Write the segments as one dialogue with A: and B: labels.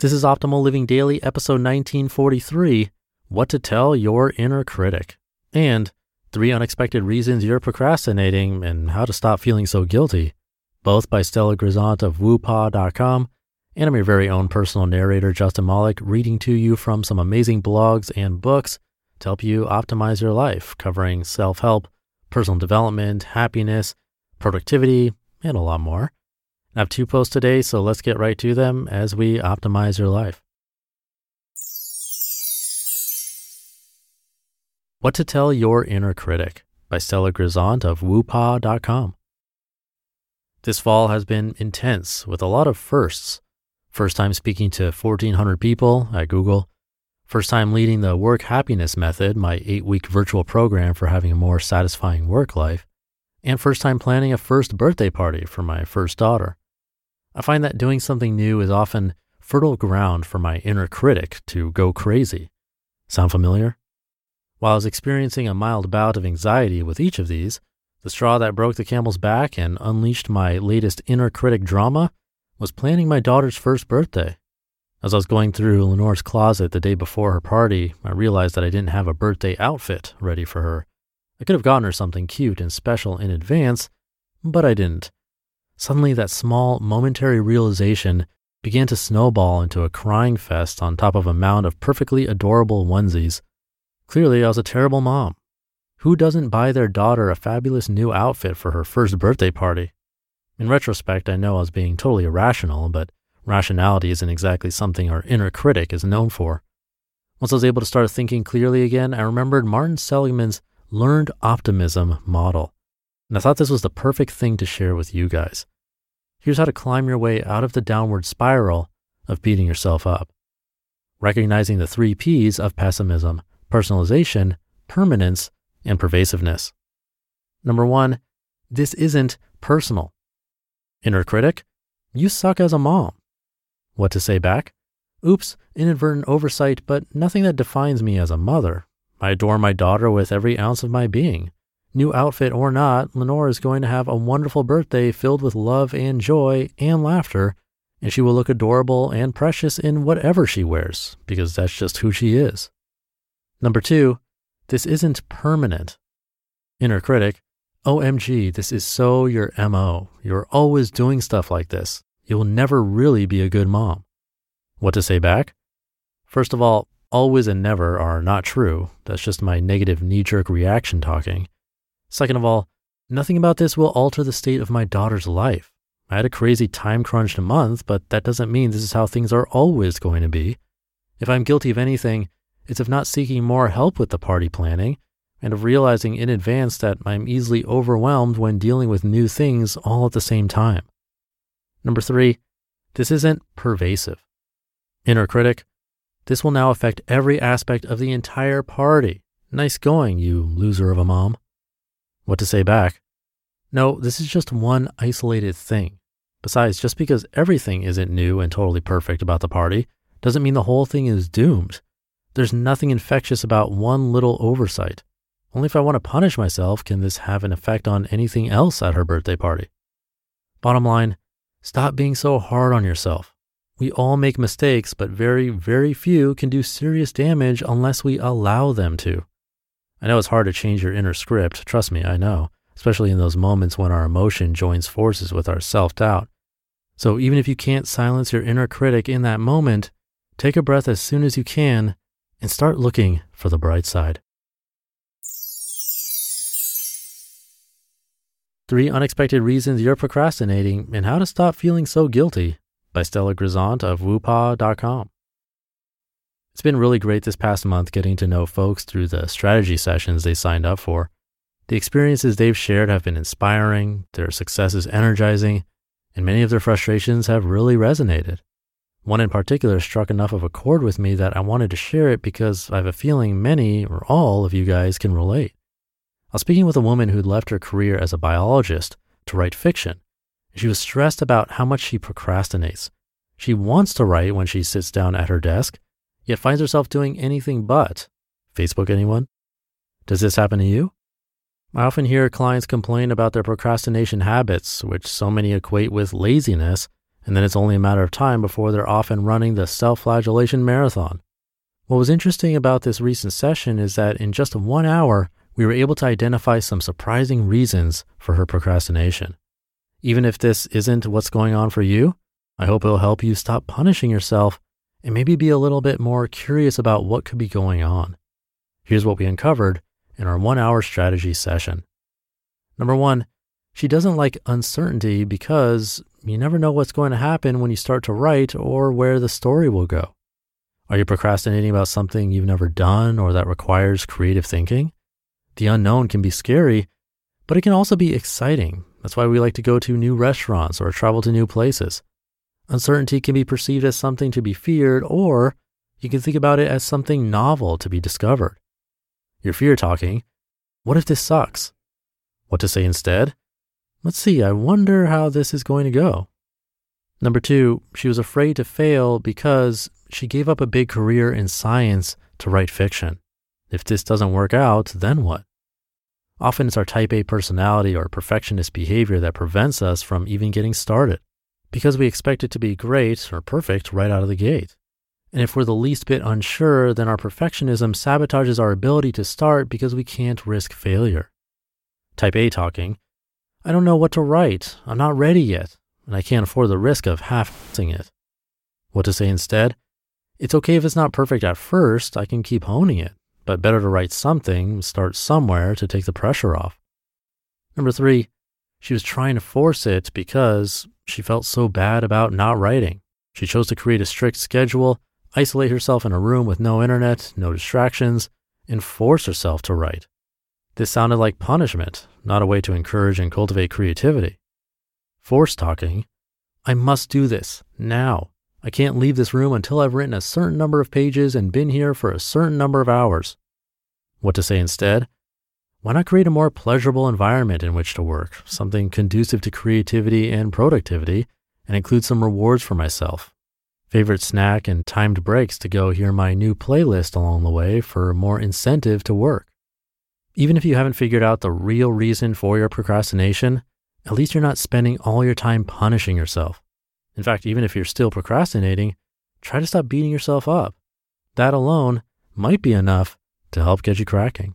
A: This is Optimal Living Daily, episode 1943 What to Tell Your Inner Critic, and Three Unexpected Reasons You're Procrastinating and How to Stop Feeling So Guilty, both by Stella Grizont of woopaah.com. And I'm your very own personal narrator, Justin Malik, reading to you from some amazing blogs and books to help you optimize your life, covering self help, personal development, happiness, productivity, and a lot more. I have two posts today, so let's get right to them as we optimize your life. What to Tell Your Inner Critic by Stella Grizont of woopaah.com. This fall has been intense with a lot of firsts. First time speaking to 1,400 people at Google. First time leading the Work Happiness Method, my eight week virtual program for having a more satisfying work life. And first time planning a first birthday party for my first daughter. I find that doing something new is often fertile ground for my inner critic to go crazy. Sound familiar? While I was experiencing a mild bout of anxiety with each of these, the straw that broke the camel's back and unleashed my latest inner critic drama was planning my daughter's first birthday. As I was going through Lenore's closet the day before her party, I realized that I didn't have a birthday outfit ready for her. I could have gotten her something cute and special in advance, but I didn't. Suddenly, that small, momentary realization began to snowball into a crying fest on top of a mound of perfectly adorable onesies. Clearly, I was a terrible mom. Who doesn't buy their daughter a fabulous new outfit for her first birthday party? In retrospect, I know I was being totally irrational, but rationality isn't exactly something our inner critic is known for. Once I was able to start thinking clearly again, I remembered Martin Seligman's learned optimism model. And I thought this was the perfect thing to share with you guys. Here's how to climb your way out of the downward spiral of beating yourself up. Recognizing the three P's of pessimism personalization, permanence, and pervasiveness. Number one, this isn't personal. Inner critic, you suck as a mom. What to say back? Oops, inadvertent oversight, but nothing that defines me as a mother. I adore my daughter with every ounce of my being. New outfit or not, Lenore is going to have a wonderful birthday filled with love and joy and laughter, and she will look adorable and precious in whatever she wears, because that's just who she is. Number two, this isn't permanent. Inner critic, OMG, this is so your MO. You're always doing stuff like this. You'll never really be a good mom. What to say back? First of all, always and never are not true. That's just my negative knee jerk reaction talking. Second of all, nothing about this will alter the state of my daughter's life. I had a crazy time crunched month, but that doesn't mean this is how things are always going to be. If I'm guilty of anything, it's of not seeking more help with the party planning and of realizing in advance that I'm easily overwhelmed when dealing with new things all at the same time. Number three, this isn't pervasive. Inner critic, this will now affect every aspect of the entire party. Nice going, you loser of a mom. What to say back? No, this is just one isolated thing. Besides, just because everything isn't new and totally perfect about the party doesn't mean the whole thing is doomed. There's nothing infectious about one little oversight. Only if I want to punish myself can this have an effect on anything else at her birthday party. Bottom line, stop being so hard on yourself. We all make mistakes, but very, very few can do serious damage unless we allow them to. I know it's hard to change your inner script, trust me, I know, especially in those moments when our emotion joins forces with our self doubt. So even if you can't silence your inner critic in that moment, take a breath as soon as you can and start looking for the bright side. Three Unexpected Reasons You're Procrastinating and How to Stop Feeling So Guilty by Stella Grizont of Woopaah.com. It's been really great this past month getting to know folks through the strategy sessions they signed up for. The experiences they've shared have been inspiring, their successes energizing, and many of their frustrations have really resonated. One in particular struck enough of a chord with me that I wanted to share it because I have a feeling many or all of you guys can relate. I was speaking with a woman who'd left her career as a biologist to write fiction. She was stressed about how much she procrastinates. She wants to write when she sits down at her desk, yet finds herself doing anything but. Facebook anyone? Does this happen to you? I often hear clients complain about their procrastination habits, which so many equate with laziness and then it's only a matter of time before they're off and running the self flagellation marathon. What was interesting about this recent session is that in just one hour, we were able to identify some surprising reasons for her procrastination. Even if this isn't what's going on for you, I hope it'll help you stop punishing yourself and maybe be a little bit more curious about what could be going on. Here's what we uncovered in our one hour strategy session. Number one, she doesn't like uncertainty because you never know what's going to happen when you start to write or where the story will go. Are you procrastinating about something you've never done or that requires creative thinking? The unknown can be scary, but it can also be exciting. That's why we like to go to new restaurants or travel to new places. Uncertainty can be perceived as something to be feared, or you can think about it as something novel to be discovered. Your fear talking, what if this sucks? What to say instead? Let's see, I wonder how this is going to go. Number two, she was afraid to fail because she gave up a big career in science to write fiction. If this doesn't work out, then what? Often it's our type A personality or perfectionist behavior that prevents us from even getting started because we expect it to be great or perfect right out of the gate. And if we're the least bit unsure, then our perfectionism sabotages our ability to start because we can't risk failure. Type A talking, I don't know what to write. I'm not ready yet, and I can't afford the risk of half-ing it. What to say instead? It's okay if it's not perfect at first, I can keep honing it, but better to write something, start somewhere to take the pressure off. Number three, she was trying to force it because she felt so bad about not writing. She chose to create a strict schedule, isolate herself in a room with no internet, no distractions, and force herself to write. This sounded like punishment, not a way to encourage and cultivate creativity. Force talking, I must do this now. I can't leave this room until I've written a certain number of pages and been here for a certain number of hours. What to say instead? Why not create a more pleasurable environment in which to work, something conducive to creativity and productivity, and include some rewards for myself? Favorite snack and timed breaks to go hear my new playlist along the way for more incentive to work. Even if you haven't figured out the real reason for your procrastination, at least you're not spending all your time punishing yourself. In fact, even if you're still procrastinating, try to stop beating yourself up. That alone might be enough to help get you cracking.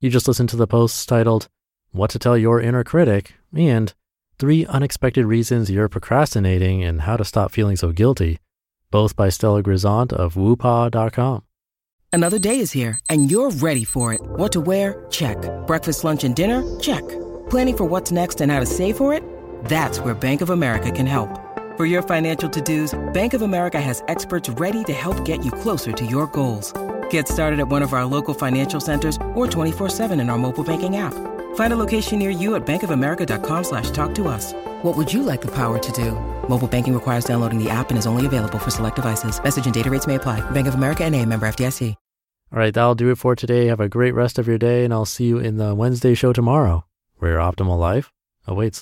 A: You just listened to the posts titled, What to Tell Your Inner Critic and Three Unexpected Reasons You're Procrastinating and How to Stop Feeling So Guilty both by Stella Grizont of woopaah.com.
B: Another day is here, and you're ready for it. What to wear? Check. Breakfast, lunch, and dinner? Check. Planning for what's next and how to save for it? That's where Bank of America can help. For your financial to-dos, Bank of America has experts ready to help get you closer to your goals. Get started at one of our local financial centers or 24-7 in our mobile banking app. Find a location near you at bankofamerica.com slash talk to us. What would you like the power to do? Mobile banking requires downloading the app and is only available for select devices. Message and data rates may apply. Bank of America and a member FDIC.
A: All right, that'll do it for today. Have a great rest of your day, and I'll see you in the Wednesday show tomorrow, where your optimal life awaits.